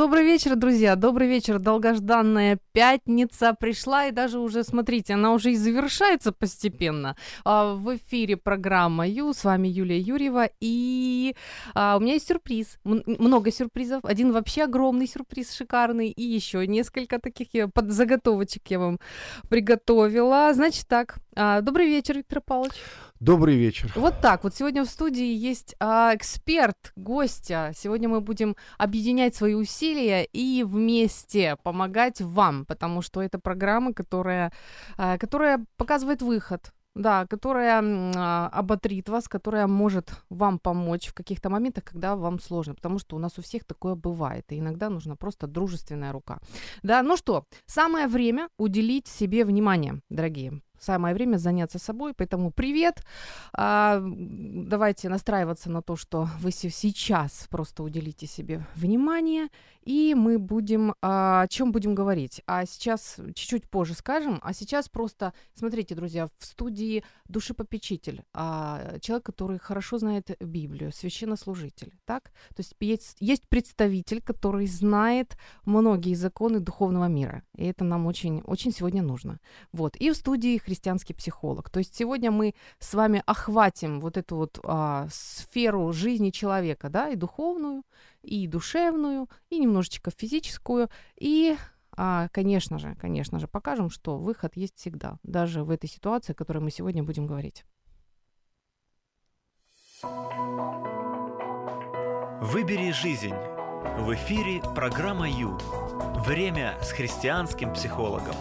Добрый вечер, друзья, добрый вечер. Долгожданная пятница пришла, и даже уже, смотрите, она уже и завершается постепенно. А, в эфире программа Ю, с вами Юлия Юрьева, и а, у меня есть сюрприз, М- много сюрпризов. Один вообще огромный сюрприз, шикарный, и еще несколько таких я, под заготовочек я вам приготовила. Значит так, а, добрый вечер, Виктор Павлович. Добрый вечер. Вот так. Вот сегодня в студии есть а, эксперт, гостя. Сегодня мы будем объединять свои усилия и вместе помогать вам, потому что это программа, которая, а, которая показывает выход. Да, которая а, оботрит вас, которая может вам помочь в каких-то моментах, когда вам сложно, потому что у нас у всех такое бывает, и иногда нужна просто дружественная рука. Да, ну что, самое время уделить себе внимание, дорогие самое время заняться собой, поэтому привет. А, давайте настраиваться на то, что вы се- сейчас просто уделите себе внимание, и мы будем, а, о чем будем говорить. А сейчас чуть-чуть позже скажем, а сейчас просто, смотрите, друзья, в студии душепопечитель, а, человек, который хорошо знает Библию, священнослужитель, так? То есть есть, есть представитель, который знает многие законы духовного мира, и это нам очень, очень сегодня нужно. Вот. И в студии христианский психолог. То есть сегодня мы с вами охватим вот эту вот а, сферу жизни человека, да, и духовную, и душевную, и немножечко физическую, и а, конечно же, конечно же, покажем, что выход есть всегда, даже в этой ситуации, о которой мы сегодня будем говорить. Выбери жизнь. В эфире программа «Ю». Время с христианским психологом.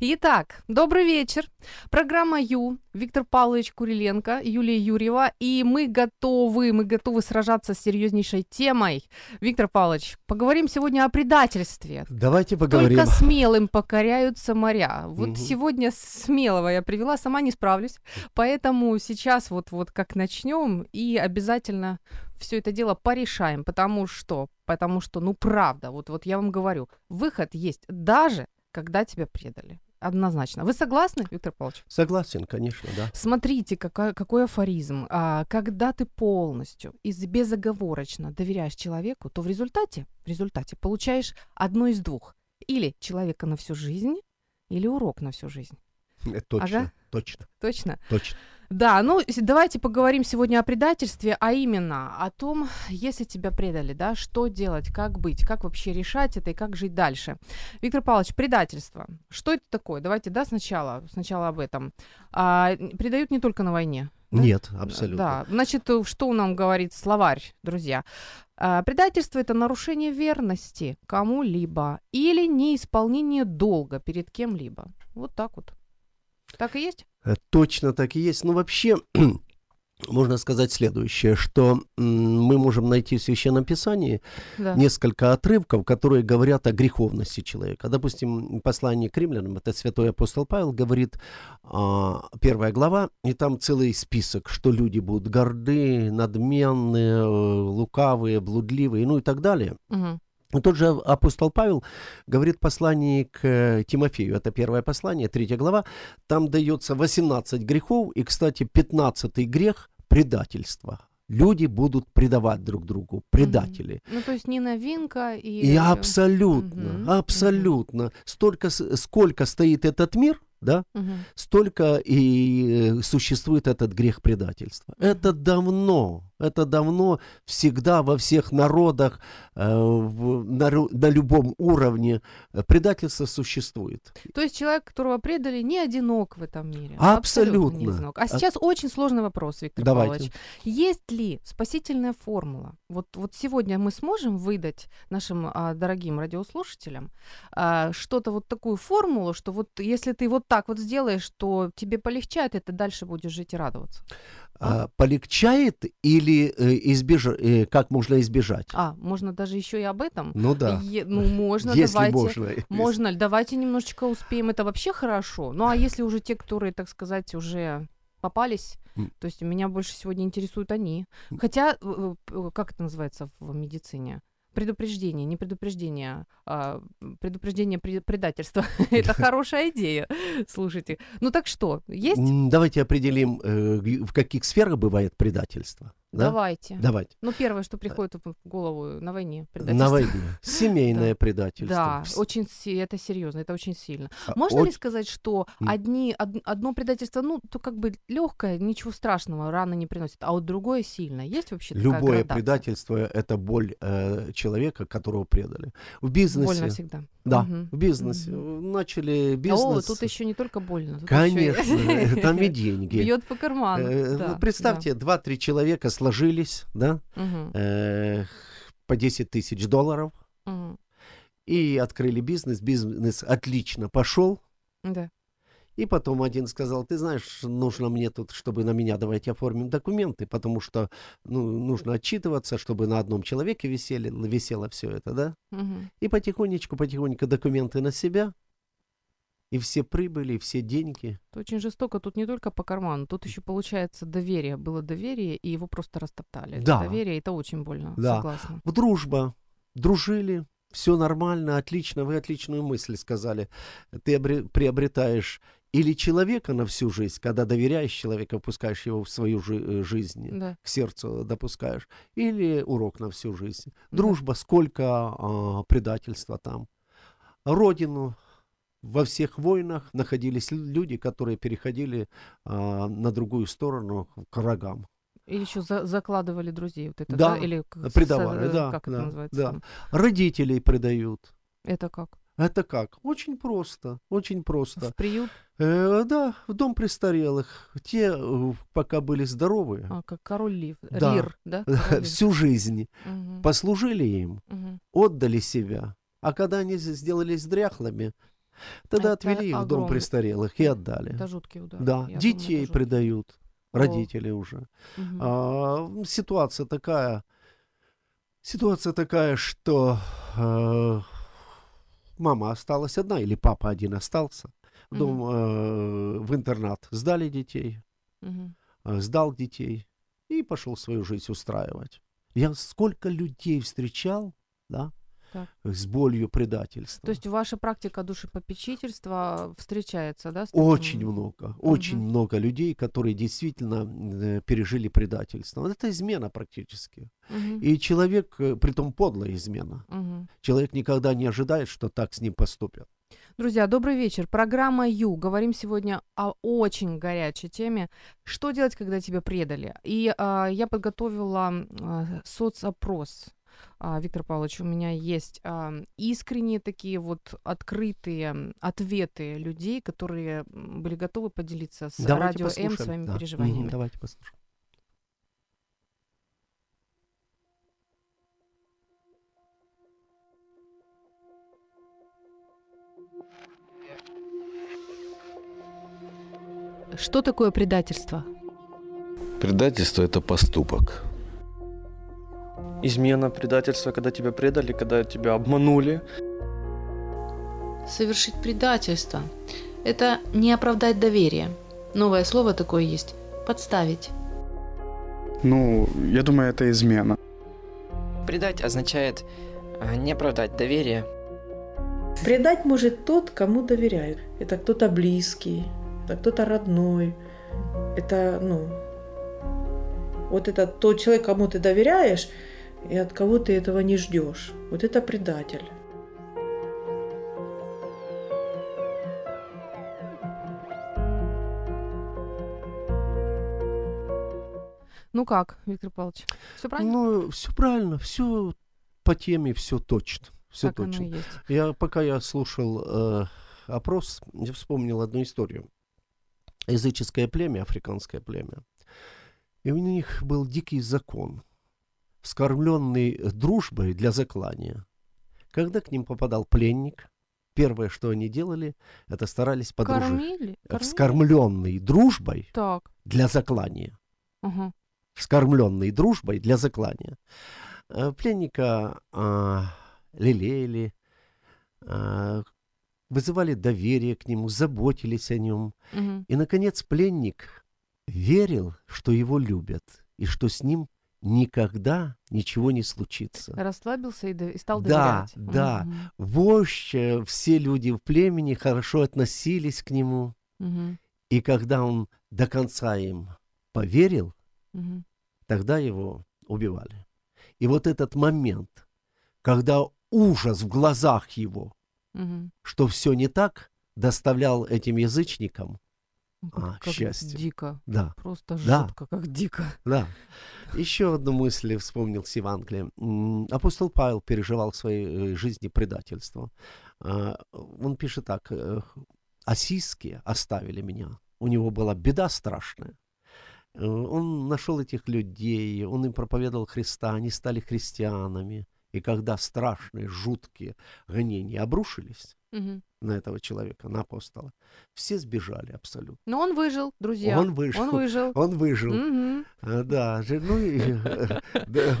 Итак, добрый вечер. Программа Ю, Виктор Павлович Куриленко, Юлия Юрьева, и мы готовы, мы готовы сражаться с серьезнейшей темой. Виктор Павлович, поговорим сегодня о предательстве. Давайте поговорим. Только смелым покоряются моря. Вот Мгм. сегодня смелого я привела, сама не справлюсь. Поэтому сейчас вот, вот как начнем и обязательно все это дело порешаем. Потому что, потому что, ну правда, вот, вот я вам говорю, выход есть даже когда тебя предали. Однозначно. Вы согласны, Виктор Павлович? Согласен, конечно, да. Смотрите, какая, какой афоризм. А, когда ты полностью и безоговорочно доверяешь человеку, то в результате, в результате получаешь одно из двух. Или человека на всю жизнь, или урок на всю жизнь. Э, Точно, Ага. точно, Точно? точно. Да, ну давайте поговорим сегодня о предательстве, а именно о том, если тебя предали, да, что делать, как быть, как вообще решать это и как жить дальше. Виктор Павлович, предательство. Что это такое? Давайте, да, сначала, сначала об этом. А, предают не только на войне. Да? Нет, абсолютно. Да, значит, что нам говорит словарь, друзья? А, Предательство это нарушение верности кому-либо или неисполнение долга перед кем-либо. Вот так вот. Так и есть? Э, Точно так и есть. Ну, вообще, можно сказать следующее, что мы можем найти в Священном Писании Да. несколько отрывков, которые говорят о греховности человека. Допустим, послание к римлянам, это святой апостол Павел говорит, а, первая глава, и там целый список, что люди будут горды, надменные, э, лукавые, блудливые, ну и так далее. Мгм. Тот же апостол Павел говорит в послании к э, Тимофею, это первое послание, третья глава, там дается 18 грехов, и, кстати, 15 грех – предательство. Люди будут предавать друг другу, предатели. Ну, то есть не новинка и... И абсолютно, Мгм, абсолютно, столько, с- сколько стоит этот мир, да, Мгм. столько и э, существует этот грех предательства. Это давно, это давно всегда во всех народах, э, в- на, на любом уровне э, предательство существует. То есть человек, которого предали, не одинок в этом мире. Абсолютно. не одинок. А сейчас очень сложный вопрос, Виктор Давайте. Павлович. Есть ли спасительная формула? Вот, вот сегодня мы сможем выдать нашим а, дорогим радиослушателям а, что-то вот такую формулу, что вот если ты вот так вот сделаешь, то тебе полегчает, и ты дальше будешь жить и радоваться. А, полегчает или э, избеж- э, как можно избежать? А, можно даже еще и об этом? Ну да, Е- ну, можно, если давайте. можно. Можно, давайте немножечко успеем, это вообще хорошо. Ну а если уже те, которые, так сказать, уже попались. То есть меня больше сегодня интересуют они. Хотя, э, э, как это называется в медицине? Предупреждение, не предупреждение, а предупреждение предательства. Это хорошая идея. Слушайте. Ну так что, есть? Давайте определим, э, в каких сферах бывает предательство. Да? Давайте. Давайте. Ну, первое, что приходит в голову на войне. На предательство. войне. Семейное предательство. Да, очень это серьезно, это очень сильно. а, Можно ли сказать, что одни, од- одно предательство, ну, то как бы легкое, ничего страшного, рано не приносит, а вот другое сильное? Есть вообще такая Любое предательство – это боль э, человека, которого предали. В бизнесе, Больно всегда. да, в бизнесе Мгм. начали О, бизнес. тут еще не только больно. Конечно, там и деньги. Бьет по карману. Э, ну, Представьте, два-три человека сложились, да. Мгм, э, по 10 тысяч долларов мгм. и открыли бизнес. Бизнес отлично пошел. Да. И потом один сказал, ты знаешь, нужно мне тут, чтобы на меня давайте оформим документы, потому что ну, нужно отчитываться, чтобы на одном человеке висели, висело все это, да? Мгм. И потихонечку, потихоньку документы на себя, и все прибыли, и все деньги. Это очень жестоко. Тут не только по карману, тут еще получается доверие. Было доверие, и его просто растоптали. Это Да. Доверие, это очень больно. Да. Согласна. В дружба, дружили, все нормально, отлично, вы отличную мысль сказали. Ты обре- приобретаешь или человека на всю жизнь, когда доверяешь человека, впускаешь его в свою жи- э, жизнь, Да. к сердцу допускаешь, или урок на всю жизнь. Да. Дружба, сколько а, предательства там. Родину во всех войнах находились лю- люди, которые переходили а, на другую сторону к врагам. Или еще закладывали друзей. Вот это, Да, да? Или предавали, со- да, Как да, это называется? да. там? Родителей предают. Это как? Это как? Очень просто, очень просто. В приют? Э, да, в дом престарелых. Те, э, пока были здоровы, А, как король Лив. Да. Лир, да? Король всю жизнь Мгм, послужили им, мгм. отдали себя. А когда они сделались дряхлыми, тогда Это отвели их в дом огромный- престарелых и отдали. Это жуткий удар. Да, Я думаю, детей жуткий. предают, О. родители уже. Мгм. А, ситуация такая, ситуация такая, что э, мама осталась одна или папа один остался. В дом, э, в интернат сдали детей, э, сдал детей и пошел свою жизнь устраивать. Я сколько людей встречал, да, Так. с болью предательства. То есть ваша практика душепопечительства встречается, да? таким? Очень много, очень много людей, которые действительно э, пережили предательство. Вот Это измена практически. Мгм, И человек, э, притом подлая измена, мгм. человек никогда не ожидает, что так с ним поступят. Друзья, добрый вечер. Программа Ю. Говорим сегодня о очень горячей теме. Что делать, когда тебя предали? И а, я подготовила а, соцопрос. А, Виктор Павлович, у меня есть искренние такие вот открытые м, ответы людей, которые м, были готовы поделиться с Давайте радио М послушаем. своими Да. Переживаниями. Давайте послушаем. Что такое предательство? Предательство – это поступок. Измена, предательство, когда тебя предали, когда тебя обманули. Совершить предательство – это не оправдать доверие. Новое слово такое есть – подставить. Ну, я думаю, это измена. Предать означает э, не оправдать доверие. Предать может тот, кому доверяют. Это кто-то близкий, это кто-то родной. Это, ну, вот это тот человек, кому ты доверяешь, и от кого ты этого не ждешь. Вот это предатель. Ну как, Виктор Павлович? Все правильно? Ну, все правильно, все по теме, все точно. Все так оно точно. и есть. Я, пока я слушал э, опрос, я вспомнил одну историю. Языческое племя, африканское племя. И у них был дикий закон, вскормленный дружбой для заклания. Когда к ним попадал пленник, первое, что они делали, это старались подружить. Кормили? Кормили? Вскормленный дружбой Так. для заклания. Ага. вскормленный дружбой для заклания. Э, Пленника а, лелеяли, а, вызывали доверие к нему, заботились о нем. Мгм. И, наконец, пленник верил, что его любят и что с ним никогда ничего не случится. Расслабился и, до- и стал Да, доверять. да. Мгм, Вождь, э, все люди в племени хорошо относились к нему, мгм, и когда он до конца им поверил, мгм. тогда его убивали. И вот этот момент, когда ужас в глазах его, Мгм. что все не так, доставлял этим язычникам, Ну, Как, А, как счастье. дико. да, Просто Да. жутко, как дико. да. Еще одну мысль вспомнил с Евангелия. М, Апостол Павел переживал в своей э, жизни предательство. А, Он пишет так. э, «Осиские оставили меня». У него была беда страшная. Э, Он нашел этих людей, он им проповедовал Христа, они стали христианами. И когда страшные, жуткие гонения обрушились Мгм. На этого человека, на апостола, все сбежали абсолютно. Но он выжил, друзья. Он выжил. Он выжил. Он выжил. А, Да, ну и,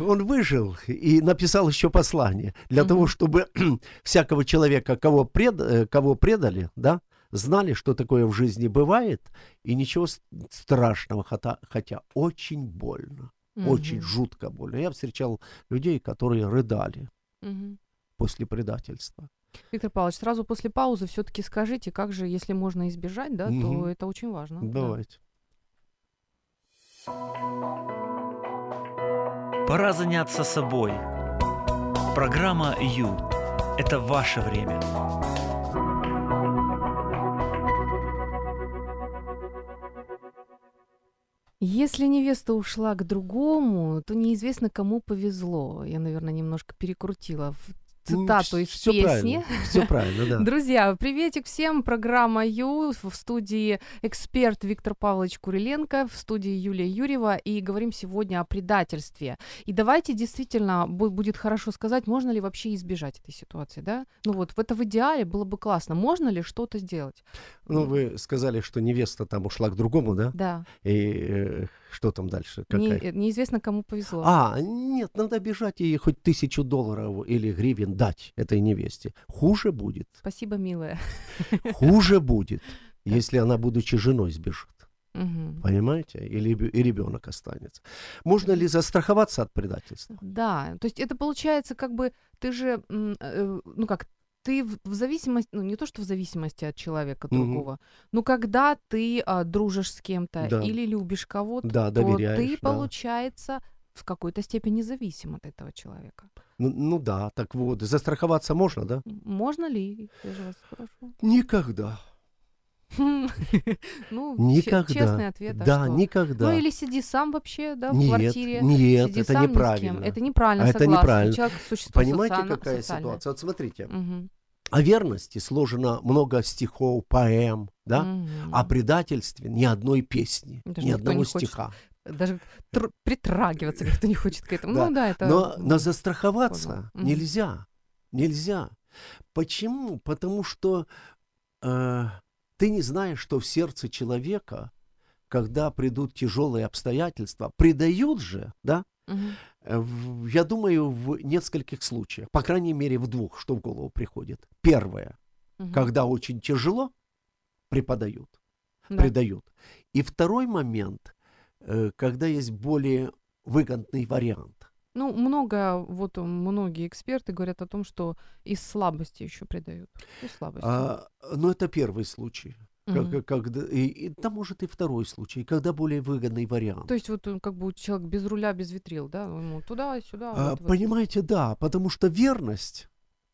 он выжил и написал еще послание для Мгм. того, чтобы всякого человека, кого, пред, э, кого предали, да, знали, что такое в жизни бывает, и ничего страшного, хотя, хотя очень больно, очень Мгм. жутко больно. Я встречал людей, которые рыдали Мгм. после предательства. Виктор Павлович, сразу после паузы все-таки скажите, как же, если можно избежать, да, то Мгм. это очень важно. да. Давайте. Пора заняться собой. Программа Ю – это ваше время. Если невеста ушла к другому, то неизвестно, кому повезло. Я, наверное, немножко перекрутила цитату из все песни. правильно, все правильно, да. Друзья, приветик всем. Программа Ю в студии эксперт Виктор Павлович Куриленко, в студии Юлия Юрьева. И говорим сегодня о предательстве. И давайте действительно бу- будет хорошо сказать, можно ли вообще избежать этой ситуации, да? Ну вот, в это в идеале было бы классно. Можно ли что-то сделать? Ну, вы сказали, что невеста там ушла к другому, да? Да. И э, что там дальше? Не- Какая? неизвестно, кому повезло. А, нет, надо бежать и хоть тысячу долларов или гривен дать этой невесте. Хуже будет. Спасибо, милая. Хуже будет, если она, будучи женой, сбежит. Мгм. Понимаете? Или и ребенок останется. Можно ли застраховаться от предательства? Да, то есть это получается как бы ты же, э, ну как, ты в, в зависимости, ну не то что в зависимости от человека Мгм. другого, но когда ты а, дружишь с кем-то Да. или любишь кого-то, Да, то ты, да. получается, в какой-то степени зависим от этого человека. Ну, ну да, так вот, застраховаться можно, да? Можно ли? Я же вас спрашиваю. Никогда. Ну, че- Никогда. честный ответ. а да, что? никогда. Ну или сиди сам вообще, да, в Нет, квартире. нет, сиди это сам ни с кем. неправильно. Это неправильно, А это согласна. неправильно. Человек существо Понимаете, социально- какая социальное. ситуация? Вот смотрите, Мгм. О верности сложено много стихов, поэм, да? Мгм. О предательстве ни одной песни, Даже ни одного не хочет стиха. Даже тр- притрагиваться как-то не хочет к этому. Да. Ну да, это... Но, но застраховаться поняла. Мгм. нельзя. Нельзя. Почему? Потому что э, ты не знаешь, что в сердце человека, когда придут тяжелые обстоятельства, предают же, да? мгм. Э, Я думаю, в нескольких случаях, по крайней мере, в двух, что в голову приходит. Первое, Мгм. когда очень тяжело, преподают, Да. предают. И второй момент, э, когда есть более выгодный вариант. Ну, много, вот многие эксперты говорят о том, что из слабости еще предают. Из слабости. А, но это первый случай. Как- когда, и, и да, может и второй случай, когда более выгодный вариант. То есть вот он как бы человек без руля, без ветрил, да? Ему туда-сюда. А, вот понимаете, да, потому что верность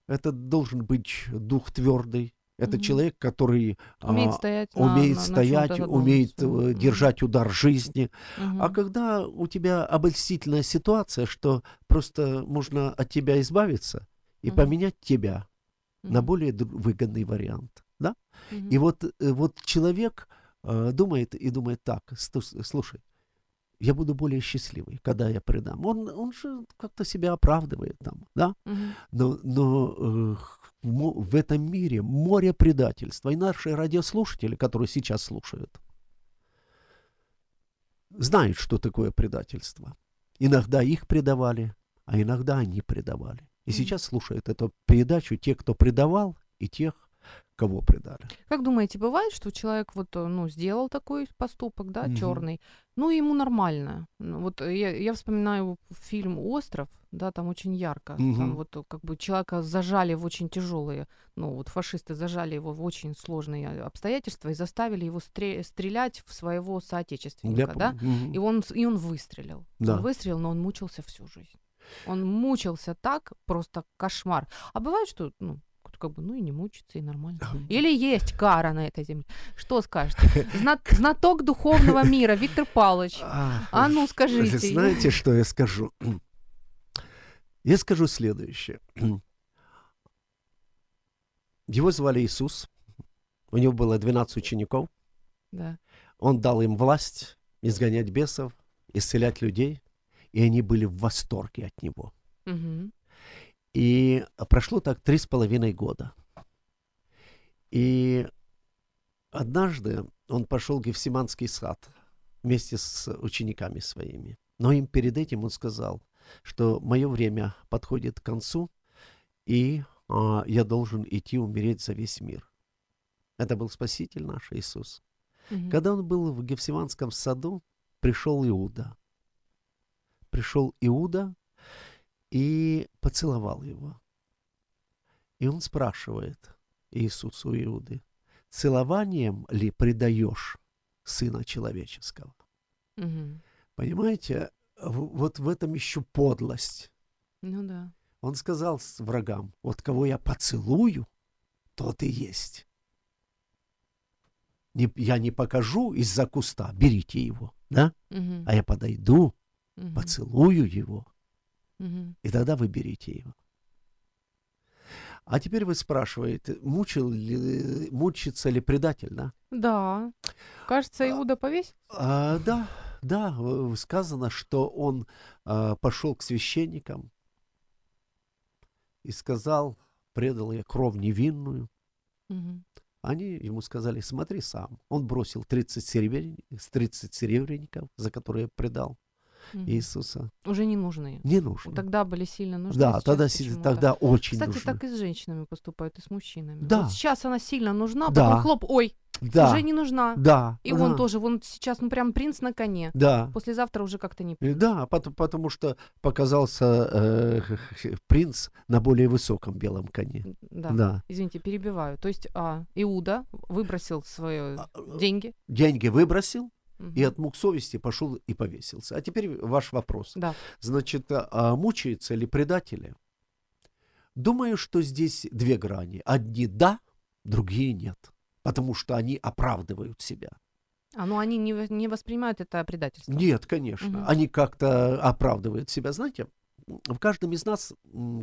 это должен быть дух твердый. Это Мгм. человек, который а, Умеет стоять на- умеет на- на стоять, одном умеет э, держать удар жизни. Мгм. А когда у тебя обольстительная ситуация, что просто можно от тебя избавиться и Мгм. поменять тебя на Мгм. более выгодный вариант, да? Мгм. И вот, э, вот человек э, думает и думает так, «Стус- слушай, я буду более счастливый, когда я предам. Он, он же как-то себя оправдывает там, да? Мгм. Но, но э, в этом мире море предательства. И наши радиослушатели, которые сейчас слушают, знают, что такое предательство. Иногда их предавали, а иногда они предавали. И Мгм. сейчас слушают эту передачу те, кто предавал, и тех, кого предали. Как думаете, бывает, что человек вот, э, ну, сделал такой поступок, да, Мгм. черный, ну, ему нормально. Ну, Вот э, я, я вспоминаю фильм «Остров», да, там очень ярко. Там Мгм. вот э, как бы человека зажали в очень тяжелые, ну, вот фашисты зажали его в очень сложные обстоятельства и заставили его стре- стрелять в своего Я соотечественника, да? помню. Мгм. И он, и он выстрелил. Да. Он выстрелил, но он мучился всю жизнь. Он мучился так, просто кошмар. А бывает, что, ну, как бы, ну и не мучится, и нормально. Или есть кара на этой земле. Что скажете? Зна- знаток духовного мира Виктор Павлович. А, А ну скажите. Знаете, что я скажу? Я скажу следующее. Его звали Иисус. У него было 12 учеников. Да. Он дал им власть изгонять бесов, исцелять людей, и они были в восторге от него. Мгм. И прошло так три с половиной года. И однажды он пошел в Гефсиманский сад вместе с учениками своими. Но им перед этим он сказал, что мое время подходит к концу, и а, я должен идти умереть за весь мир. Это был Спаситель наш Иисус. Мгм. Когда он был в Гефсиманском саду, пришел Иуда. Пришел Иуда и поцеловал его. И он спрашивает Иисусу Иуды, целованием ли предаешь Сына Человеческого? Мгм. Понимаете, вот в этом еще подлость. Ну да. Он сказал с врагам, вот кого я поцелую, тот и есть. Не- я не покажу из-за куста, берите его, да? Мгм. А я подойду, Мгм. поцелую его, И тогда вы берите его. А теперь вы спрашиваете, мучил ли, мучится ли предатель, да? Да. Кажется, Иуда повесил. А, да, да, в- сказано, что он а, пошел к священникам и сказал, предал я кровь невинную. Мгм. Они ему сказали, смотри сам. Он бросил 30, серебрян- 30 серебряников, за которые предал Иисуса. Уже не нужны. Не нужно. Тогда были сильно нужны. да, тогда, тогда очень Кстати, нужно. так и с женщинами поступают, и с мужчинами. Да. Вот сейчас она сильно нужна, Да. потом хлоп, ой, да, уже не нужна. да. И он ага, тоже, вон сейчас, ну прям принц на коне. Да. Послезавтра уже как-то не И принц. Да, пот- потому что показался э, принц на более высоком белом коне. Да. Да. Извините, перебиваю. То есть а, Иуда выбросил свои А, э, деньги. Деньги выбросил И от мук совести пошел и повесился. А теперь ваш вопрос. Да. Значит, а, мучаются ли предатели? Думаю, что здесь две грани. Одни да, другие нет. Потому что они оправдывают себя. А ну они не, не воспринимают это предательство. Нет, конечно. Мгм. Они как-то оправдывают себя. Знаете, в каждом из нас,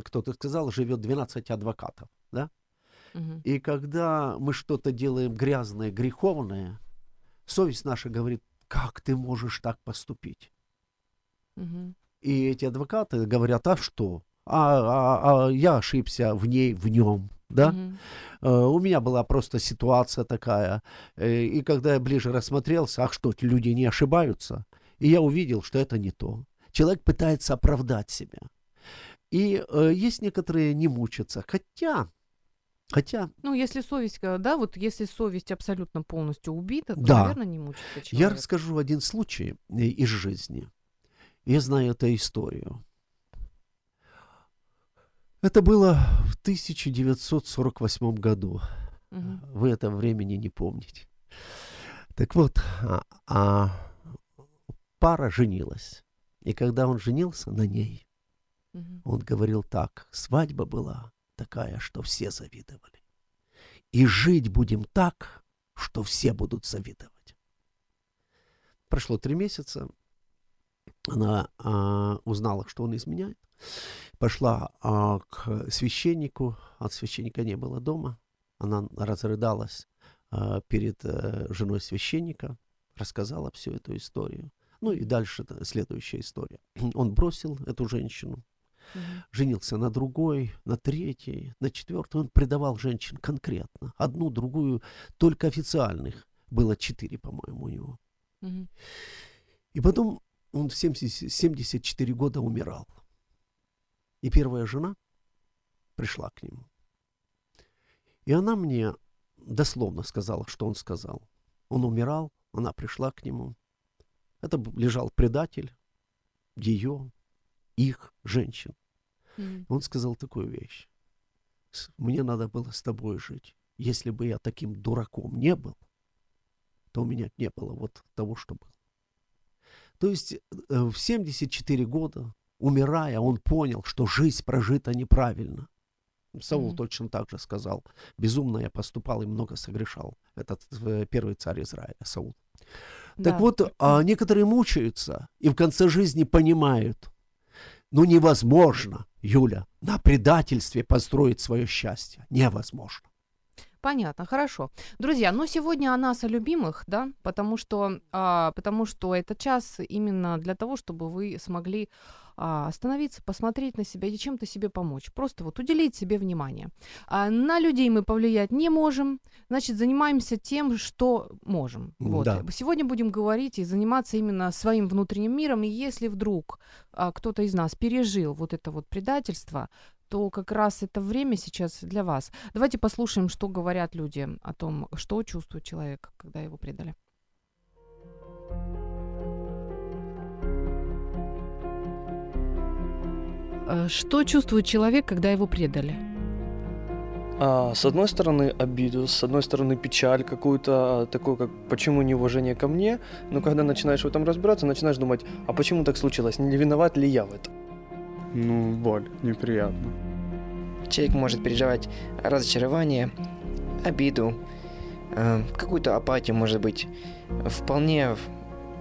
кто-то сказал, живет 12 адвокатов. Да? Мгм. И когда мы что-то делаем грязное, греховное, совесть наша говорит, как ты можешь так поступить? Мгм. И эти адвокаты говорят, а что? А, а- а я ошибся в ней, в нем, да? Э, у меня была просто ситуация такая. Э, и когда я ближе рассмотрелся, ах что, люди не ошибаются? И я увидел, что это не то. Человек пытается оправдать себя. И э, есть некоторые не мучатся. Хотя, хотя Ну, если совесть, э, да, вот если совесть абсолютно полностью убита, то, Да. наверное, не мучится Я человек. расскажу один случай э, из жизни. Я знаю эту историю. Это было в 1948 году. Мгм. Вы этого времени не помните. Так вот, а, а пара женилась. И когда он женился на ней, Мгм. он говорил так, свадьба была такая, что все завидовали. И жить будем так, что все будут завидовать. Прошло три месяца, она а, узнала, что он изменяет, пошла а, к священнику, от священника не было дома, она разрыдалась а, перед э, женой священника, рассказала всю эту историю. Ну и дальше да, следующая история. Он бросил эту женщину, Мгм. женился на другой, на третьей, на четвертой. Он предавал женщин конкретно. Одну, другую, только официальных. Было четыре, по-моему, у него. Мгм. И потом он в 70 74 года умирал. И первая жена пришла к нему. И она мне дословно сказала, что он сказал. Он умирал, она пришла к нему. Это лежал предатель, ее, их, женщин. М. Он сказал такую вещь. «С- Мне надо было с тобой жить. Если бы я таким дураком не был, то у меня не было вот того, что было. То есть э, в 74 года, умирая, он понял, что жизнь прожита неправильно. Саул Мгм. точно так же сказал. Безумно я поступал и много согрешал. Этот первый царь Израиля, Саул. Да. Так вот, а некоторые мучаются и в конце жизни понимают, ну невозможно, Юля, на предательстве построить свое счастье. Невозможно. Понятно, хорошо. Друзья, ну сегодня о нас, о любимых, да, потому что, а, потому что этот час именно для того, чтобы вы смогли а, остановиться, посмотреть на себя и чем-то себе помочь. Просто вот уделить себе внимание. А, на людей мы повлиять не можем, значит, занимаемся тем, что можем. Вот. Да. Сегодня будем говорить и заниматься именно своим внутренним миром, и если вдруг а, кто-то из нас пережил вот это вот предательство, то как раз это время сейчас для вас. Давайте послушаем, что говорят люди о том, что чувствует человек, когда его предали. Э, Что чувствует человек, когда его предали? А, с одной стороны обиду, с одной стороны печаль какую-то, а, такую как почему неуважение ко мне, но когда начинаешь в этом разбираться, начинаешь думать, а почему так случилось, не виноват ли я в этом? Ну, боль, неприятно. Человек может переживать разочарование, обиду, э, какую-то апатию, может быть. Вполне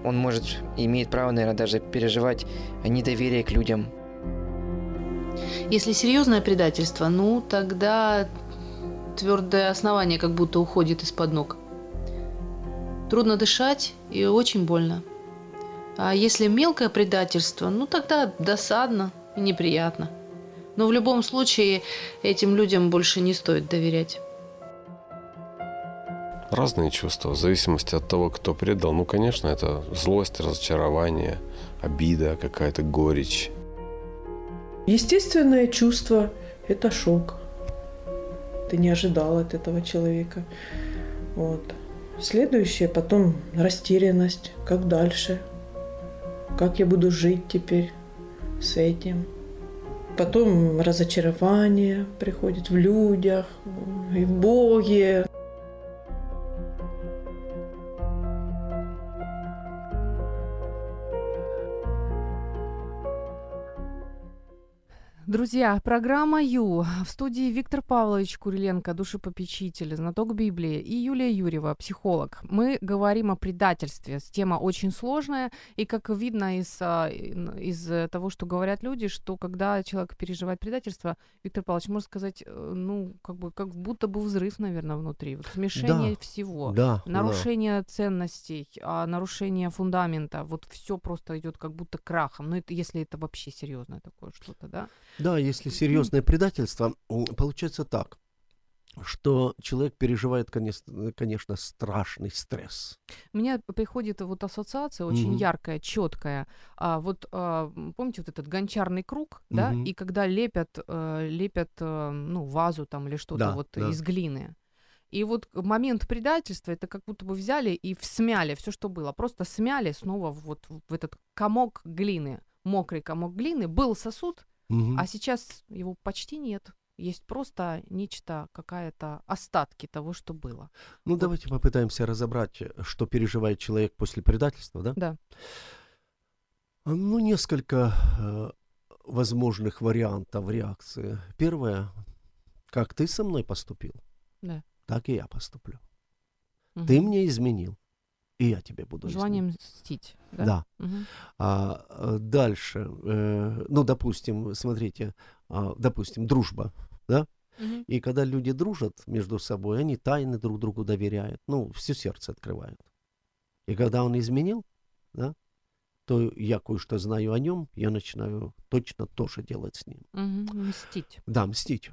он может, имеет право, наверное, даже переживать недоверие к людям. Если серьезное предательство, ну тогда твердое основание как будто уходит из-под ног. Трудно дышать и очень больно. А если мелкое предательство, ну тогда досадно и неприятно. Но в любом случае этим людям больше не стоит доверять. Разные чувства, в зависимости от того, кто предал. Ну, конечно, это злость, разочарование, обида, какая-то горечь. Естественное чувство – это шок. Ты не ожидал от этого человека. Вот. Следующее потом растерянность. Как дальше? Как я буду жить теперь с этим? Потом разочарование приходит в людях и в Боге. Друзья, программа Ю. В студии Виктор Павлович Куриленко, душепопечитель, знаток Библии, и Юлия Юрьева, психолог. Мы говорим о предательстве. Тема очень сложная, и как видно из, а, из того, что говорят люди, что когда человек переживает предательство, Виктор Павлович, можно сказать, э, ну, как бы как будто бы взрыв, наверное, внутри. Вот смешение Да. всего. Да, нарушение ценностей, а, нарушение фундамента, вот все просто идет как будто крахом. Ну, это если это вообще серьезное такое что-то, да? Да, если серьезное предательство, получается так, что человек переживает, конечно, конечно страшный стресс. Мне приходит вот ассоциация очень Мгм. яркая, четкая. А, вот а, помните вот этот гончарный круг, да? Мгм. И когда лепят, э, лепят, э, ну, вазу там или что-то Да, вот да. из глины. И вот момент предательства это как будто бы взяли и смяли все, что было, просто смяли снова вот в этот комок глины, мокрый комок глины. Был сосуд, А сейчас его почти нет. Есть просто нечто, какая-то остатки того, что было. Ну, давайте попытаемся разобрать, э, что переживает человек после предательства, да? Да. А, Ну, несколько э, возможных вариантов реакции. Первое, как ты со мной поступил, Да. так и я поступлю. Мгм. Ты мне изменил, и я тебе буду Желание изменять. мстить. Да. Да. Мгм. А, э, дальше, э, ну, допустим, смотрите, а, допустим, дружба, да? Мгм. И когда люди дружат между собой, они тайны друг другу доверяют, ну, все сердце открывают. И когда он изменил, да, то я кое-что знаю о нем, я начинаю точно то же делать с ним. Мгм. Мстить. Да, мстить.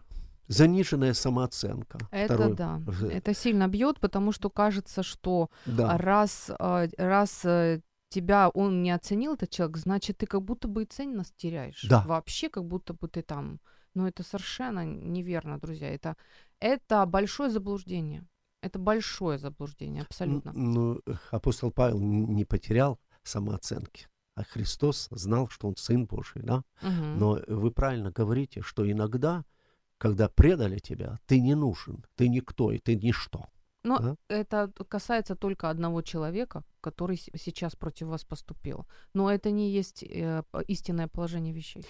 Заниженная самооценка. Это Второй- да. Это сильно бьет, потому что кажется, что Да. раз, а, раз э, тебя он не оценил, этот человек, значит, ты как будто бы и ценность теряешь. Да. Вообще, как будто бы ты там. Но это совершенно неверно, друзья. Это, это большое заблуждение. Это большое заблуждение, абсолютно. Ну, апостол Павел не потерял самооценки. А Христос знал, что он Сын Божий, да? Мгм. Но вы правильно говорите, что иногда, когда предали тебя, ты не нужен, ты никто, и ты ничто. Но да? это касается только одного человека, который сейчас против вас поступил. Но это не есть э, истинное положение вещей.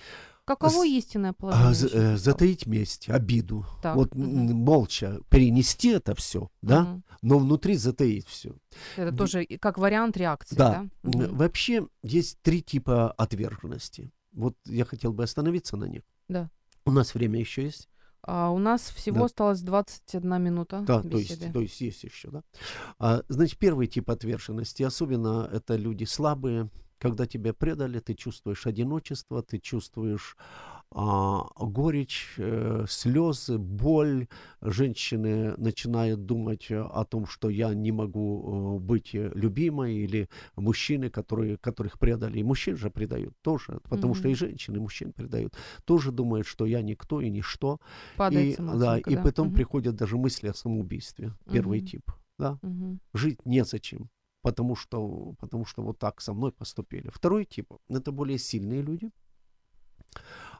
Каково С- истинное положение А, вещей? затаить месть, обиду. Так, вот м, молча перенести это все, да, Мгм. но внутри затаить все. Это в- тоже как вариант реакции, Да. да? Мгм. Вообще есть три типа отверженности. Вот я хотел бы остановиться на них. Да. У нас время еще есть. А у нас всего Да. осталось 21 минута Да, то беседы. есть, то есть есть еще, да. А, значит, первый тип отверженности, особенно это люди слабые, когда тебя предали, ты чувствуешь одиночество, ты чувствуешь а, горечь, э, слезы, боль. Женщины начинают думать э, о том, что я не могу э, быть э, любимой, или мужчины, которые, которых предали, и мужчин же предают тоже, потому что и женщины, и мужчин предают, тоже думают, что я никто и ничто. Падает И, да, и да. потом Мгм. приходят даже мысли о самоубийстве. Первый Мгм. тип. Да? Мгм. Жить незачем, потому что, потому что вот так со мной поступили. Второй тип – это более сильные люди.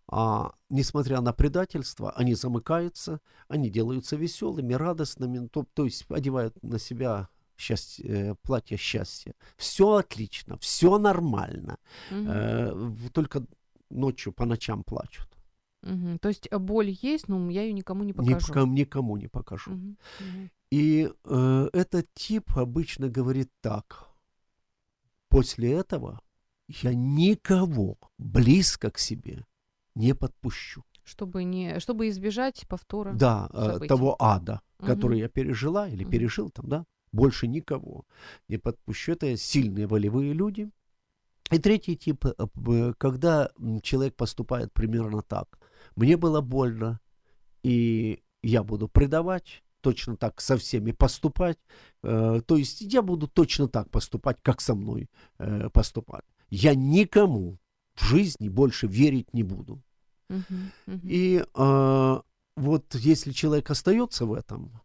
А, несмотря на предательство, они замыкаются, они делаются веселыми, радостными, то, то есть одевают на себя счастье, э, платье счастья. Все отлично, все нормально. Мгм. Э, только ночью по ночам плачут. Мгм. То есть э, боль есть, но я ее никому не покажу. Никому, никому не покажу. Мгм. И э, этот тип обычно говорит так. После этого я никого близко к себе не подпущу. Чтобы, не, чтобы избежать повтора. Да, э, событий. того ада, который Мгм. я пережила или Мгм. пережил там, да, больше никого не подпущу. Это сильные волевые люди. И третий тип, э, п- когда человек поступает примерно так. Мне было больно, и я буду предавать, точно так со всеми поступать. Э, то есть я буду точно так поступать, как со мной э, поступать. Я никому в жизни больше верить не буду. Мгм. Мгм. И э, вот если человек остается в этом,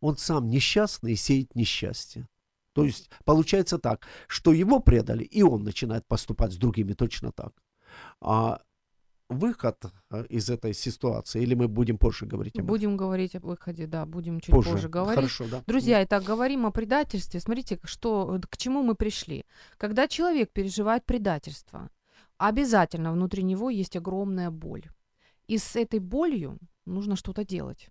он сам несчастный и сеет несчастье. То есть получается так, что его предали, и он начинает поступать с другими точно так. А выход э, из этой ситуации, или мы будем позже говорить об этом? Будем говорить об выходе, да, будем чуть позже, говорить. Хорошо, да. Друзья, итак, говорим о предательстве. Смотрите, что, к чему мы пришли. Когда человек переживает предательство, обязательно внутри него есть огромная боль. И с этой болью нужно что-то делать.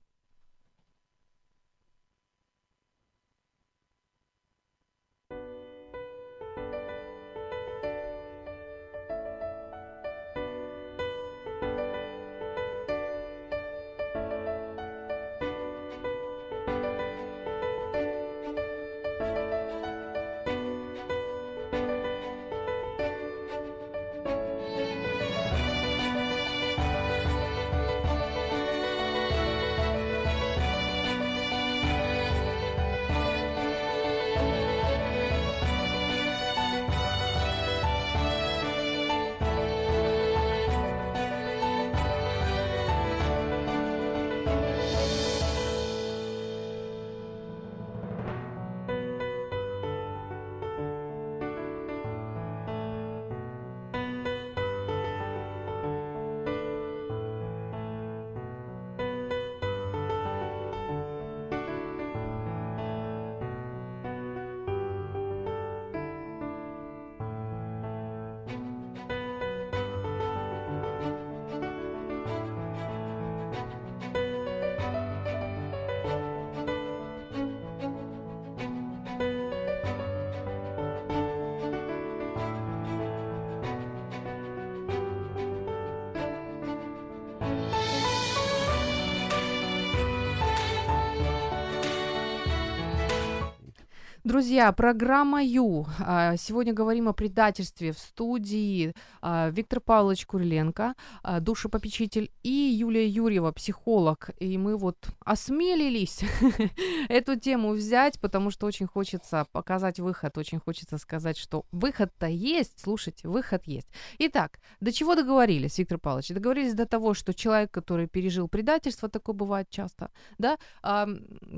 Друзья, программа Ю. А, Сегодня говорим о предательстве в студии а, Виктор Павлович Куриленко, а, душепопечитель, и Юлия Юрьева, психолог. И мы вот осмелились эту тему взять, потому что очень хочется показать выход, очень хочется сказать, что выход-то есть, слушайте, выход есть. Итак, до чего договорились, Виктор Павлович? Договорились до того, что человек, который пережил предательство, такое бывает часто, да,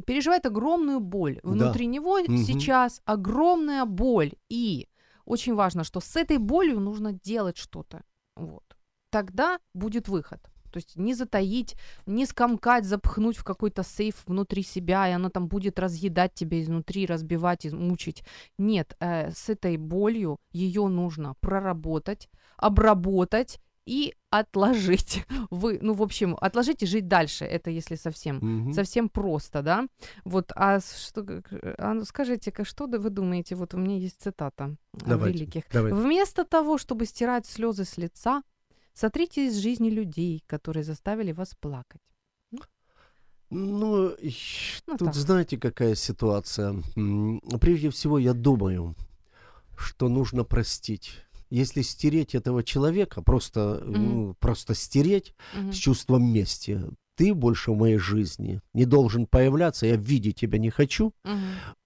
переживает огромную боль. Внутри него Мгм. сейчас огромная боль. И очень важно, что с этой болью нужно делать что-то. Вот. Тогда будет выход. То есть не затаить, не скомкать, запхнуть в какой-то сейф внутри себя, и оно там будет разъедать тебя изнутри, разбивать, и мучить. Нет, э, с этой болью ее нужно проработать, обработать и отложить. Вы, ну, в общем, отложить и жить дальше. Это если совсем Мгм. совсем просто, да? Вот, а что, а ну скажите-ка, что вы думаете? Вот у меня есть цитата Давайте, великих. давайте. Вместо того, чтобы стирать слезы с лица, сотрите из жизни людей, которые заставили вас плакать. Ну, и Ну, тут так. знаете, какая ситуация. Прежде всего, я думаю, что нужно простить. Если стереть этого человека, просто, Мгм. ну, просто стереть Мгм. с чувством мести, ты больше в моей жизни не должен появляться, я видеть тебя не хочу,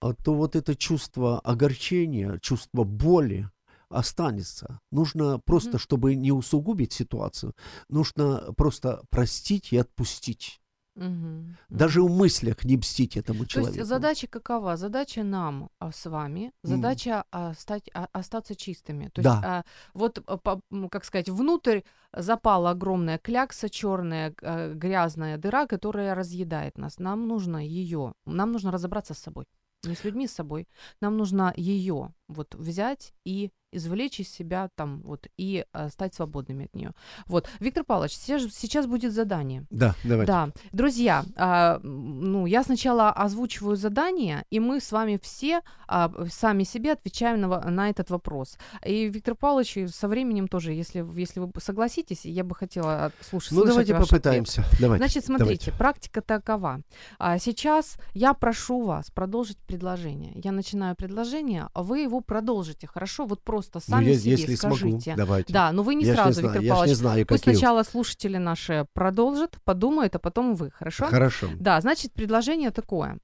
а то вот это чувство огорчения, чувство боли останется. Нужно просто, Мгм. чтобы не усугубить ситуацию, нужно просто простить и отпустить. Мгм. Даже в мыслях не мстить этому То человеку. есть задача какова? Задача нам а, с вами, задача а, стать, а, остаться чистыми. То Да. есть а, вот, а, по- как сказать, внутрь запала огромная клякса, черная грязная дыра, которая разъедает нас. Нам нужно ее, нам нужно разобраться с собой, не с людьми, с собой. Нам нужно ее вот взять и извлечь из себя там вот и а, стать свободными от нее. Вот, Виктор Павлович, сейчас, сейчас будет задание. Да, давайте. Да, друзья, м, ну я сначала озвучиваю задание, и мы с вами все а, сами себе отвечаем на, на этот вопрос. И Виктор Павлович со временем тоже, если, если вы согласитесь, я бы хотела слушать. Ну, давайте ваш ответ. попытаемся. Давайте. Значит, смотрите, давайте. практика такова. А, сейчас я прошу вас продолжить предложение. Я начинаю предложение, а вы его продолжите, хорошо? Вот просто Ну, сами я- себе если смогу, скажите. давайте. Да, но вы не я сразу, не знаю, Виктор я ж Павлович. не знаю, Пусть какие... сначала слушатели наши продолжат, подумают, а потом вы, хорошо? Хорошо. Да, значит, предложение такое.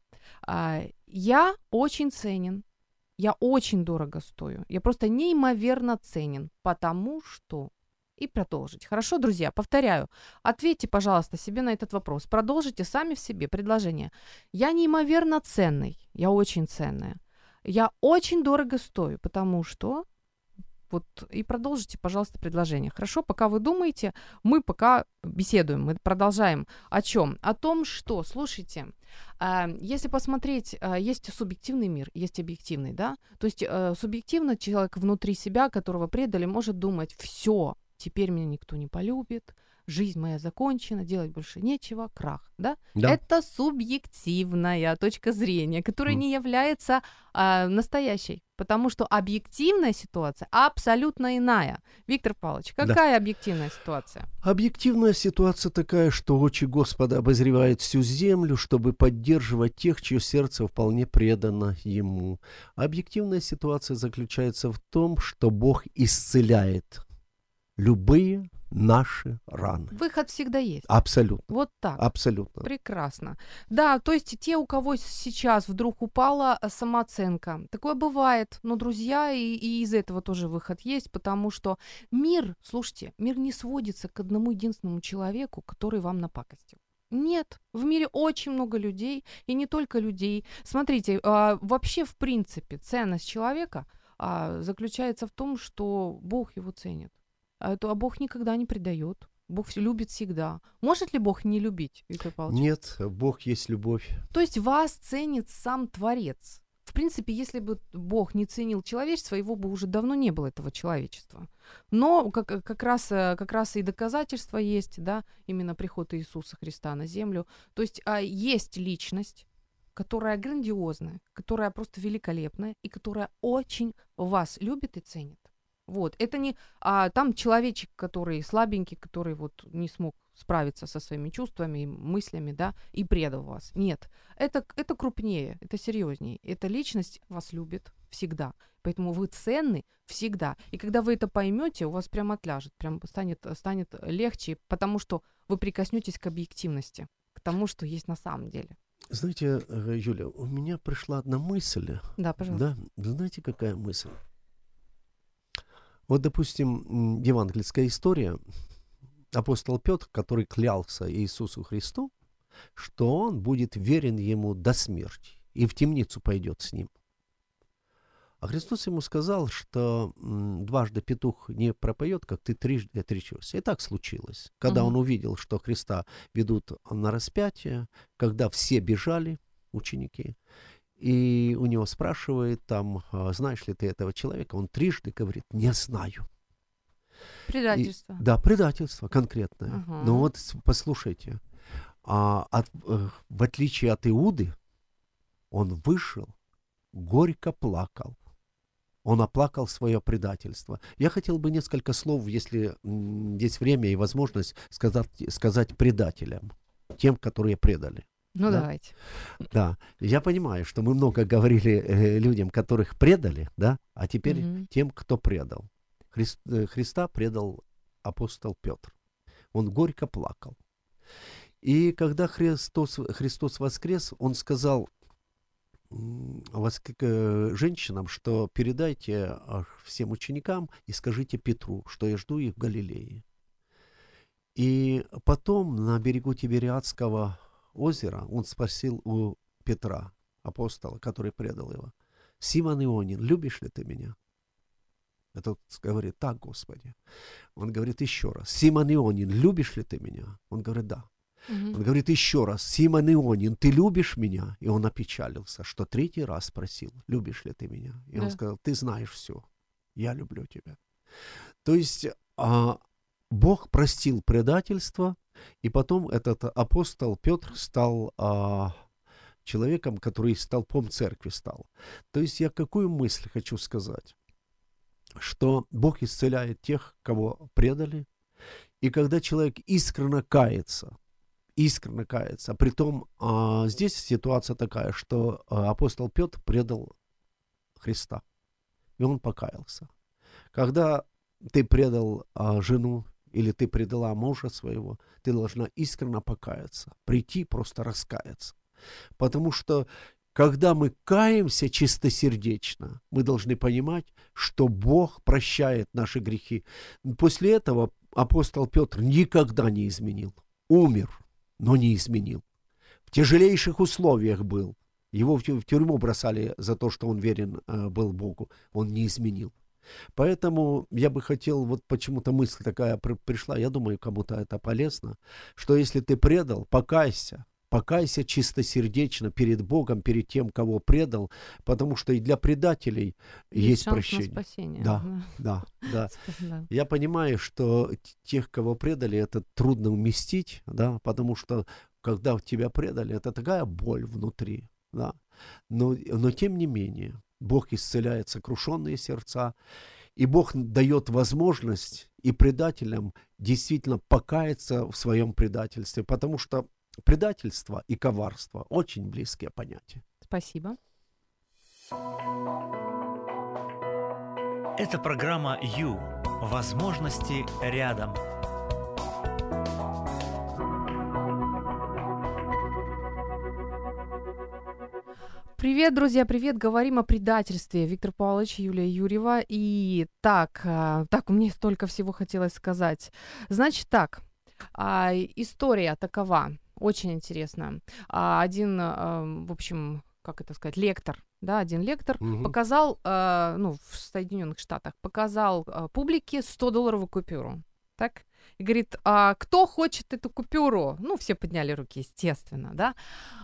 А, Я очень ценен, я очень дорого стою, я просто неимоверно ценен, потому что... И продолжить. Хорошо, друзья, повторяю. Ответьте, пожалуйста, себе на этот вопрос. Продолжите сами в себе предложение. Я неимоверно ценный, я очень ценная. Я очень дорого стою, потому что... Вот и продолжите, пожалуйста, предложение. Хорошо, пока вы думаете, мы пока беседуем, мы продолжаем. О чем? О том, что, слушайте, а, если посмотреть, а, есть субъективный мир, есть объективный, да? То есть э, субъективно человек внутри себя, которого предали, может думать, все, теперь меня никто не полюбит, жизнь моя закончена, делать больше нечего, крах, да? Да. Это субъективная точка зрения, которая М. не является а, настоящей, потому что объективная ситуация абсолютно иная. Виктор Павлович, Да. какая объективная ситуация? Объективная ситуация такая, что очи Господа обозревают всю землю, чтобы поддерживать тех, чье сердце вполне предано Ему. Объективная ситуация заключается в том, что Бог исцеляет любые наши раны. Выход всегда есть. Абсолютно. Вот так. Абсолютно. Прекрасно. Да, то есть те, у кого сейчас вдруг упала э, самооценка, такое бывает, но, друзья, и, и из этого тоже выход есть, потому что мир, слушайте, мир не сводится к одному единственному человеку, который вам напакостил. Нет, в мире очень много людей, и не только людей. Смотрите, а, вообще, в принципе, ценность человека а, заключается в том, что Бог его ценит. А, это, а Бог никогда не предает. Бог любит всегда. Может ли Бог не любить, Виктор Павлович? Нет, Бог есть любовь. То есть вас ценит сам Творец. В принципе, если бы Бог не ценил человечество, его бы уже давно не было, этого человечества. Но как, как, раз, э, как раз и доказательства есть, да, именно приход Иисуса Христа на землю. То есть а, есть личность, которая грандиозная, которая просто великолепная и которая очень вас любит и ценит. Вот, это не а, там человечек, который слабенький, который вот не смог справиться со своими чувствами, и мыслями, да, и предал вас. Нет, это, это крупнее, это серьезнее. Эта личность вас любит всегда. Поэтому вы ценны всегда. И когда вы это поймете, у вас прям отляжет, прям станет, станет легче, потому что вы прикоснетесь к объективности, к тому, что есть на самом деле. Знаете, э, Юля, у меня пришла одна мысль. Да, пожалуйста. Да, знаете, какая мысль? Вот, допустим, евангельская история. Апостол Петр, который клялся Иисусу Христу, что он будет верен ему до смерти и в темницу пойдет с ним. А Христос ему сказал, что дважды петух не пропоет, как ты трижды отречешься. И так случилось. Когда Мгм. он увидел, что Христа ведут на распятие, когда все бежали, ученики, и у него спрашивает там, «А знаешь ли ты этого человека? Он трижды говорит, не знаю. И- Предательство. да, предательство конкретное. Ага. Но вот послушайте, а, от, э, в отличие от Иуды, он вышел, горько плакал. Он оплакал свое предательство. Я хотел бы несколько слов, если есть время и возможность, сказать, сказать предателям, тем, которые предали. Ну, да. давайте. Да, я понимаю, что мы много говорили э, людям, которых предали, да, а теперь Мгм. тем, кто предал. Хрис- э, Христа предал апостол Петр. Он горько плакал. И когда Христос, Христос воскрес, он сказал воск- э, женщинам, что передайте а, всем ученикам и скажите Петру, что я жду их в Галилее. И потом на берегу Тибериадского озера он спросил у Петра, апостола, который предал его, «Симон Ионин, любишь ли ты меня?» Этот говорит, так, Господи. Он говорит еще раз, Симон Ионин, любишь ли ты меня? Он говорит, да. Мгм. Он говорит еще раз, Симон Ионин, ты любишь меня? И он опечалился, что третий раз спросил, любишь ли ты меня? И он Да. сказал, ты знаешь все, я люблю тебя. То есть а, Бог простил предательство, и потом этот апостол Петр стал а, человеком, который столпом церкви стал. То есть я какую мысль хочу сказать? Что Бог исцеляет тех, кого предали, и когда человек искренне кается, искренне кается, притом а, здесь ситуация такая, что а, апостол Петр предал Христа, и он покаялся. Когда ты предал а, жену или ты предала мужа своего, ты должна искренне покаяться, прийти просто раскаяться. Потому что когда мы каемся чистосердечно, мы должны понимать, что Бог прощает наши грехи. После этого апостол Петр никогда не изменил. Умер, но не изменил. В тяжелейших условиях был. Его в тю- в тюрьму бросали за то, что он верен э, был Богу. Он не изменил. Поэтому я бы хотел, вот почему-то мысль такая при- пришла, я думаю, кому-то это полезно, что если ты предал, покайся, покайся чистосердечно перед Богом, перед тем, кого предал, потому что и для предателей есть, шанс на прощение. спасение. Да. Да, да. Да. Я понимаю, что тех, кого предали, это трудно уместить, да, потому что когда тебя предали, это такая боль внутри, да. Но, но тем не менее, Бог исцеляет сокрушенные сердца, и Бог дает возможность и предателям действительно покаяться в своем предательстве, потому что предательство и коварство очень близкие понятия. Спасибо. Это программа «Ю». Возможности рядом. Привет, друзья, привет. Говорим о предательстве. Виктор Павлович, Юлия Юрьева. И так, а, так, мне столько всего хотелось сказать. Значит так, а, история такова, очень интересная. А, Один, в общем, как это сказать, лектор, да, один лектор Мгм. показал, ну, в Соединенных Штатах, показал публике 100-долларовую купюру, так? И говорит, а кто хочет эту купюру? Ну, все подняли руки, естественно, да?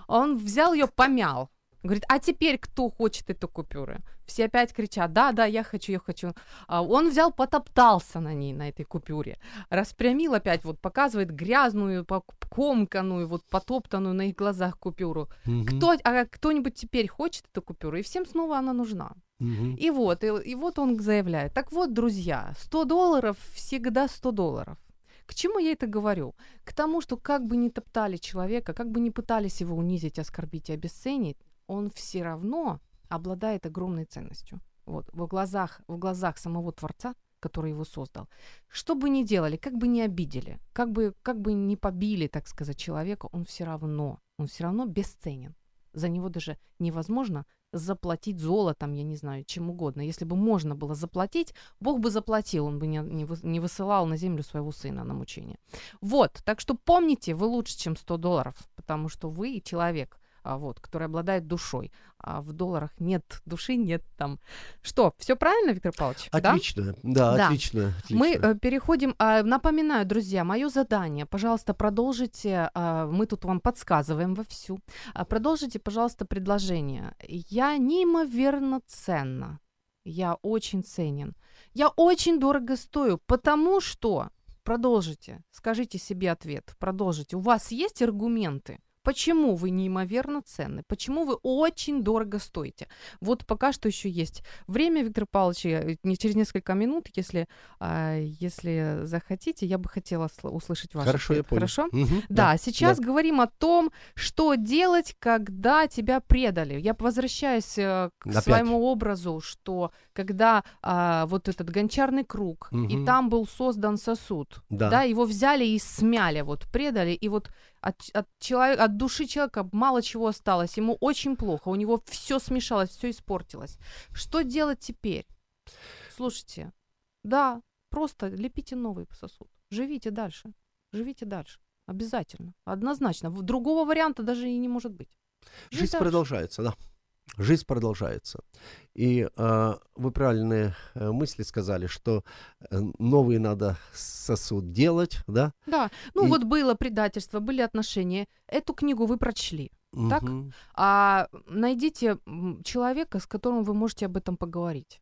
Он взял ее, помял. Говорит, а теперь кто хочет эту купюру? Все опять кричат, да, да, я хочу, я хочу. А он взял, потоптался на ней, на этой купюре. Распрямил опять, вот показывает грязную, комканую, вот потоптанную на их глазах купюру. Кто, а кто-нибудь теперь хочет эту купюру? И всем снова она нужна. Мгм. И вот, и, и вот он заявляет. Так вот, друзья, 100 долларов всегда 100 долларов. К чему я это говорю? К тому, что как бы ни топтали человека, как бы ни пытались его унизить, оскорбить и обесценить, он все равно обладает огромной ценностью. Вот, в глазах, в глазах самого Творца, который его создал. Что бы ни делали, как бы ни обидели, как бы, как бы ни побили, так сказать, человека, он все равно, он все равно бесценен. За него даже невозможно заплатить золотом, я не знаю, чем угодно. Если бы можно было заплатить, Бог бы заплатил, он бы не, не, не высылал на землю своего сына на мучение. Вот, так что помните, вы лучше, чем 100 долларов, потому что вы человек, вот, который обладает душой. А в долларах нет души, нет там. Что, все правильно, Виктор Павлович? Отлично, да, да, да. Отлично, отлично. Мы э, переходим, э, напоминаю, друзья, мое задание, пожалуйста, продолжите, э, мы тут вам подсказываем вовсю, продолжите, пожалуйста, предложение. Я неимоверно ценна, я очень ценен, я очень дорого стою, потому что продолжите, скажите себе ответ, продолжите. У вас есть аргументы? Почему вы неимоверно ценны? Почему вы очень дорого стоите? Вот пока что еще есть время, Виктор Павлович, не через несколько минут, если, а, если захотите, я бы хотела услышать ваш Хорошо, ответ. я понял. Хорошо? Угу, да, да, сейчас да. говорим о том, что делать, когда тебя предали. Я возвращаюсь э, к Опять. своему образу, что когда а, вот этот гончарный круг, угу. и там был создан сосуд, да. да, его взяли и смяли, вот предали, и вот от, от, человека, от души человека мало чего осталось, ему очень плохо, у него все смешалось, все испортилось. Что делать теперь? Слушайте, да, просто лепите новый сосуд, живите дальше, живите дальше, обязательно, однозначно. Другого варианта даже и не может быть. Жить Жизнь дальше. продолжается, да жизнь продолжается. И э, вы правильные э, мысли сказали, что э, новый надо сосуд делать, да? Да. Ну и... вот было предательство, были отношения. Эту книгу вы прочли. Угу. Так? А найдите человека, с которым вы можете об этом поговорить.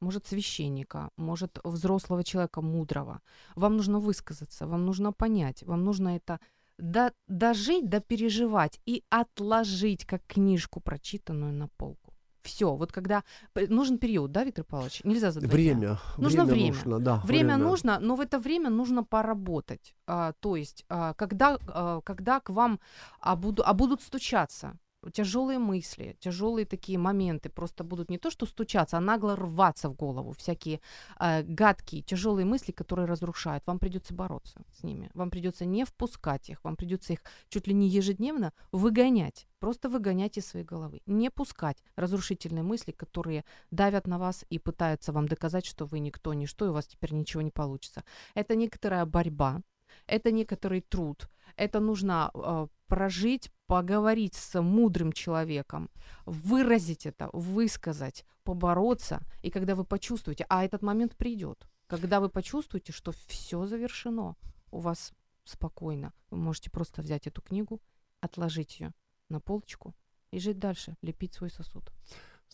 Может, священника, может, взрослого человека, мудрого. Вам нужно высказаться, вам нужно понять, вам нужно это до, дожить, до переживать и отложить как книжку, прочитанную на полку. Все, вот когда нужен период, да, Виктор Павлович? Нельзя задать. Время. Нужно время. время. Нужно, да, время, время нужно, но в это время нужно поработать. А, то есть, а, когда, а, когда к вам а, буду, а будут стучаться, тяжелые мысли, тяжелые такие моменты просто будут не то что стучаться, а нагло рваться в голову, всякие э, гадкие, тяжелые мысли, которые разрушают. Вам придется бороться с ними, вам придется не впускать их, вам придется их чуть ли не ежедневно выгонять, просто выгонять из своей головы, не пускать разрушительные мысли, которые давят на вас и пытаются вам доказать, что вы никто, ничто, и у вас теперь ничего не получится. Это некоторая борьба, это некоторый труд, это нужно э, прожить, поговорить с мудрым человеком, выразить это, высказать, побороться. И когда вы почувствуете, а этот момент придет, когда вы почувствуете, что все завершено, у вас спокойно, вы можете просто взять эту книгу, отложить ее на полочку и жить дальше, лепить свой сосуд.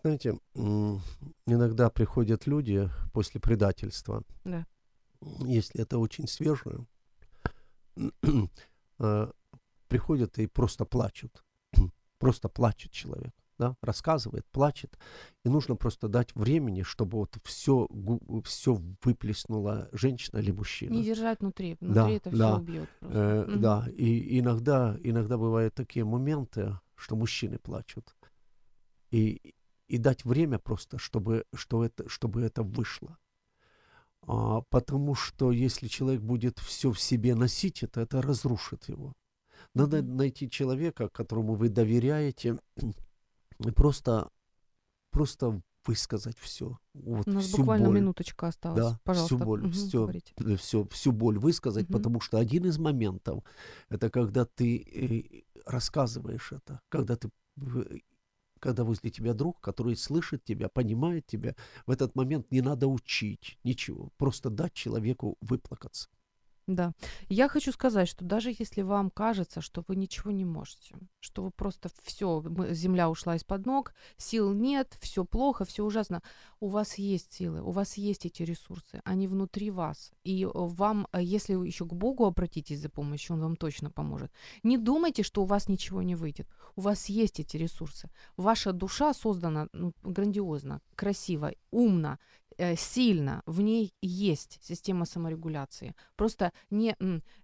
Знаете, иногда приходят люди после предательства, да. если это очень свежее, э, приходят и просто плачут. Просто плачет человек, да, рассказывает, плачет. И нужно просто дать времени, чтобы вот все, все выплеснула женщина или мужчина. Не держать внутри, внутри да, это да, все убьет. Э, угу. Да, и иногда, иногда бывают такие моменты, что мужчины плачут. И, и дать время просто, чтобы, что это, чтобы это вышло. А, потому что если человек будет все в себе носить, это, это разрушит его. Надо найти человека, которому вы доверяете, и просто, просто высказать все. Вот, У нас всю буквально боль. минуточка осталась. Да, Пожалуйста. всю боль, угу, все, все, всю боль высказать, угу. потому что один из моментов это когда ты э, рассказываешь это, когда ты когда возле тебя друг, который слышит тебя, понимает тебя, в этот момент не надо учить ничего, просто дать человеку выплакаться. Да. Я хочу сказать, что даже если вам кажется, что вы ничего не можете, что вы просто все, земля ушла из-под ног, сил нет, все плохо, все ужасно, у вас есть силы, у вас есть эти ресурсы, они внутри вас. И вам, э, если еще к Богу обратитесь за помощью, Он вам точно поможет. Не думайте, что у вас ничего не выйдет. У вас есть эти ресурсы. Ваша душа создана ну, грандиозно, красиво, умно, э, сильно, в ней есть система саморегуляции. Просто не,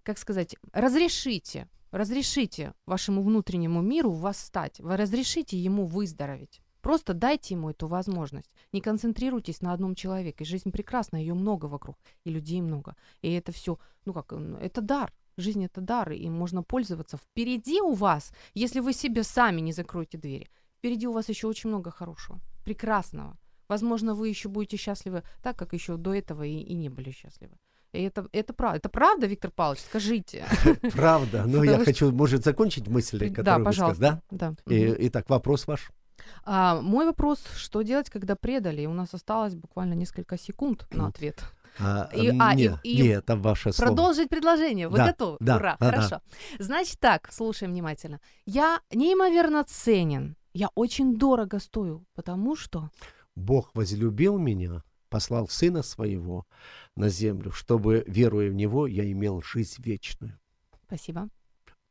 как сказать, разрешите, разрешите вашему внутреннему миру восстать, вы разрешите ему выздороветь. Просто дайте ему эту возможность. Не концентрируйтесь на одном человеке. Жизнь прекрасна, ее много вокруг, и людей много. И это все, ну как, это дар. Жизнь это дар, и можно пользоваться. Впереди у вас, если вы себе сами не закроете двери, впереди у вас еще очень много хорошего, прекрасного. Возможно, вы еще будете счастливы так, как еще до этого и, и не были счастливы. И это, это правда. Это правда, Виктор Павлович? Скажите. Правда. Но я хочу, может, закончить мысль, которую Да, вы пожалуйста. сказали, да? Да. И- Мгм. Итак, вопрос ваш. А, мой вопрос, что делать, когда предали? И у нас осталось буквально несколько секунд на ответ. А, И- а, и- не, и не, это ваше слово. Продолжить предложение. Вы Да, готовы? да, Ура, да, да. хорошо. Значит так, слушаем внимательно. Я неимоверно ценен. Я очень дорого стою, потому что... Бог возлюбил меня, послал Сына Своего на землю, чтобы, веруя в Него, я имел жизнь вечную. Спасибо.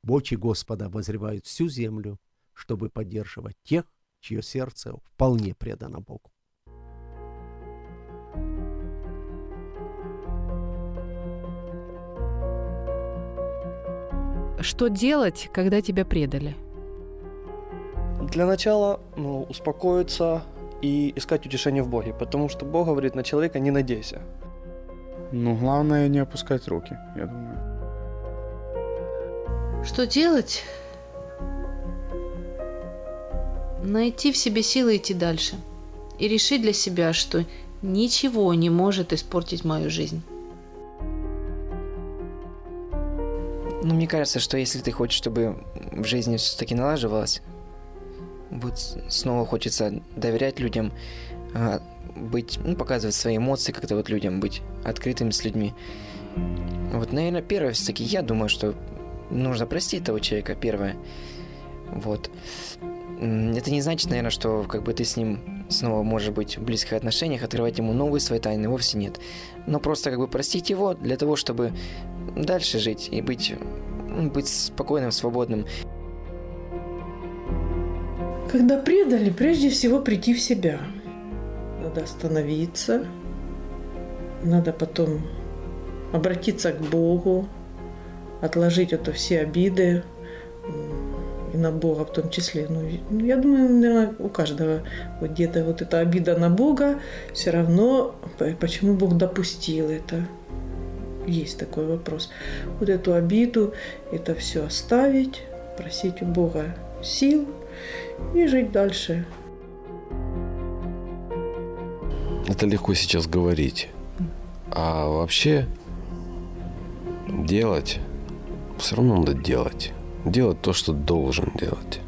Очи Господа возревают всю землю, чтобы поддерживать тех, чье сердце вполне предано Богу. Что делать, когда тебя предали? Для начала, ну, успокоиться и искать утешение в Боге, потому что Бог говорит на человека не надейся. Ну, главное не опускать руки, я думаю. Что делать? Найти в себе силы идти дальше. И решить для себя, что ничего не может испортить мою жизнь. Ну, мне кажется, что если ты хочешь, чтобы в жизни все-таки налаживалось, вот снова хочется доверять людям, а, быть, ну, показывать свои эмоции как-то вот людям, быть открытым с людьми. Вот, наверное, первое все-таки, я думаю, что нужно простить того человека, первое. Вот. Это не значит, наверное, что как бы ты с ним снова можешь быть в близких отношениях, открывать ему новые свои тайны, вовсе нет. Но просто как бы простить его для того, чтобы дальше жить и быть, ну, быть спокойным, свободным. Когда предали, прежде всего прийти в себя. Надо остановиться, надо потом обратиться к Богу, отложить это все обиды, и на Бога в том числе. Ну, ну, я думаю, наверное, у каждого вот где-то вот эта обида на Бога, все равно почему Бог допустил это. Есть такой вопрос. Вот эту обиду, это все оставить, просить у Бога сил и жить дальше. Это легко сейчас говорить. А вообще делать, все равно надо делать. Делать то, что должен делать.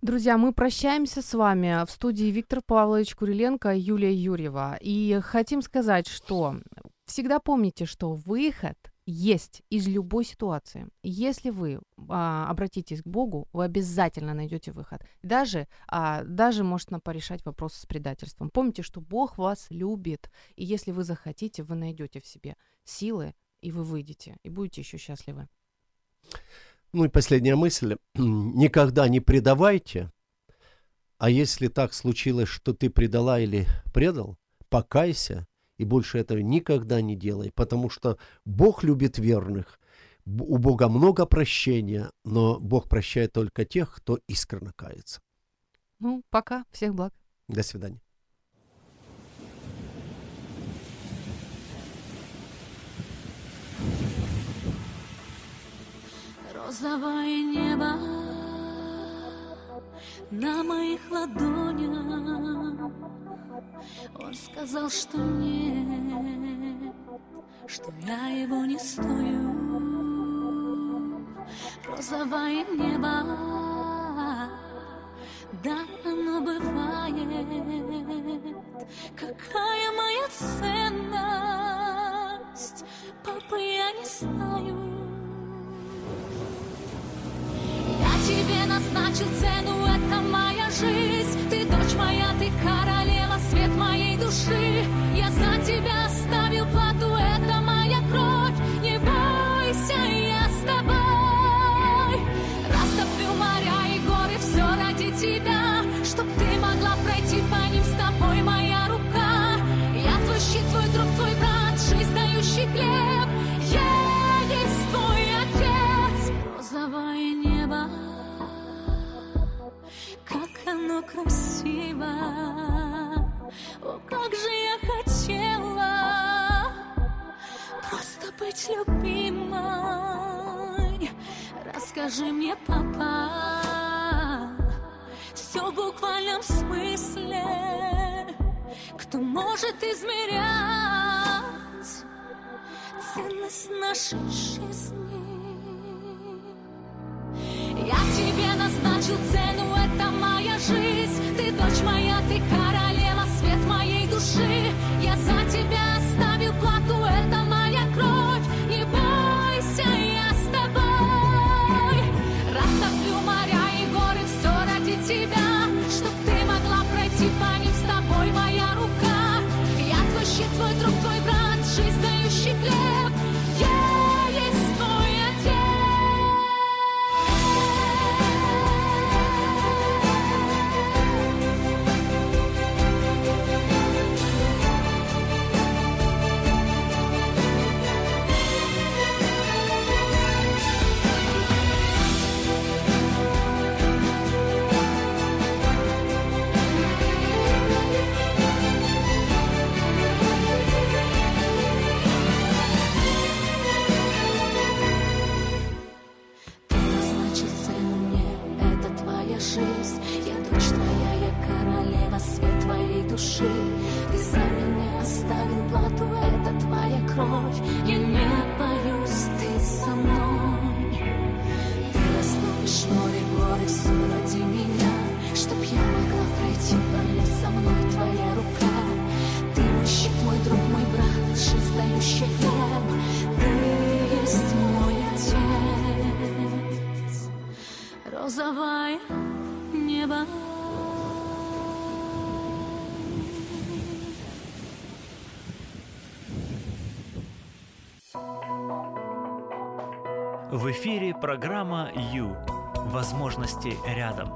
Друзья, мы прощаемся с вами в студии Виктор Павлович Куриленко и Юлия Юрьева. И хотим сказать, что всегда помните, что выход есть из любой ситуации. Если вы а, обратитесь к Богу, вы обязательно найдете выход. Даже, а, даже можно порешать вопрос с предательством. Помните, что Бог вас любит, и если вы захотите, вы найдете в себе силы, и вы выйдете, и будете еще счастливы. Ну и последняя мысль. Никогда не предавайте, а если так случилось, что ты предала или предал, покайся и больше этого никогда не делай, потому что Бог любит верных. У Бога много прощения, но Бог прощает только тех, кто искренне кается. Ну, пока, всех благ. До свидания. Розовое небо на моих ладонях Он сказал, что нет, что я его не стою. Розовое небо, да, оно бывает. Какая моя ценность, папа, я не знаю. Я тебе назначил цену, это моя жизнь. Ты дочь моя, ты королева, души. Я за тебя оставил плату, это моя кровь. Не бойся, я с тобой. Растоплю моря и горы, все ради тебя. Чтоб ты могла пройти по ним, с тобой моя рука. Я твой щит, твой друг, твой брат, жизнь дающий хлеб. Я есть твой отец. Розовое небо, как оно красиво. О, как же я хотела Просто быть любимой. Расскажи мне, папа Все в буквальном смысле. Кто может измерять Ценность нашей жизни? Я тебе назначил цену, это моя жизнь. Ты дочь моя, ты королева, свет моей души. Я за тебя программа «Ю». Возможности рядом.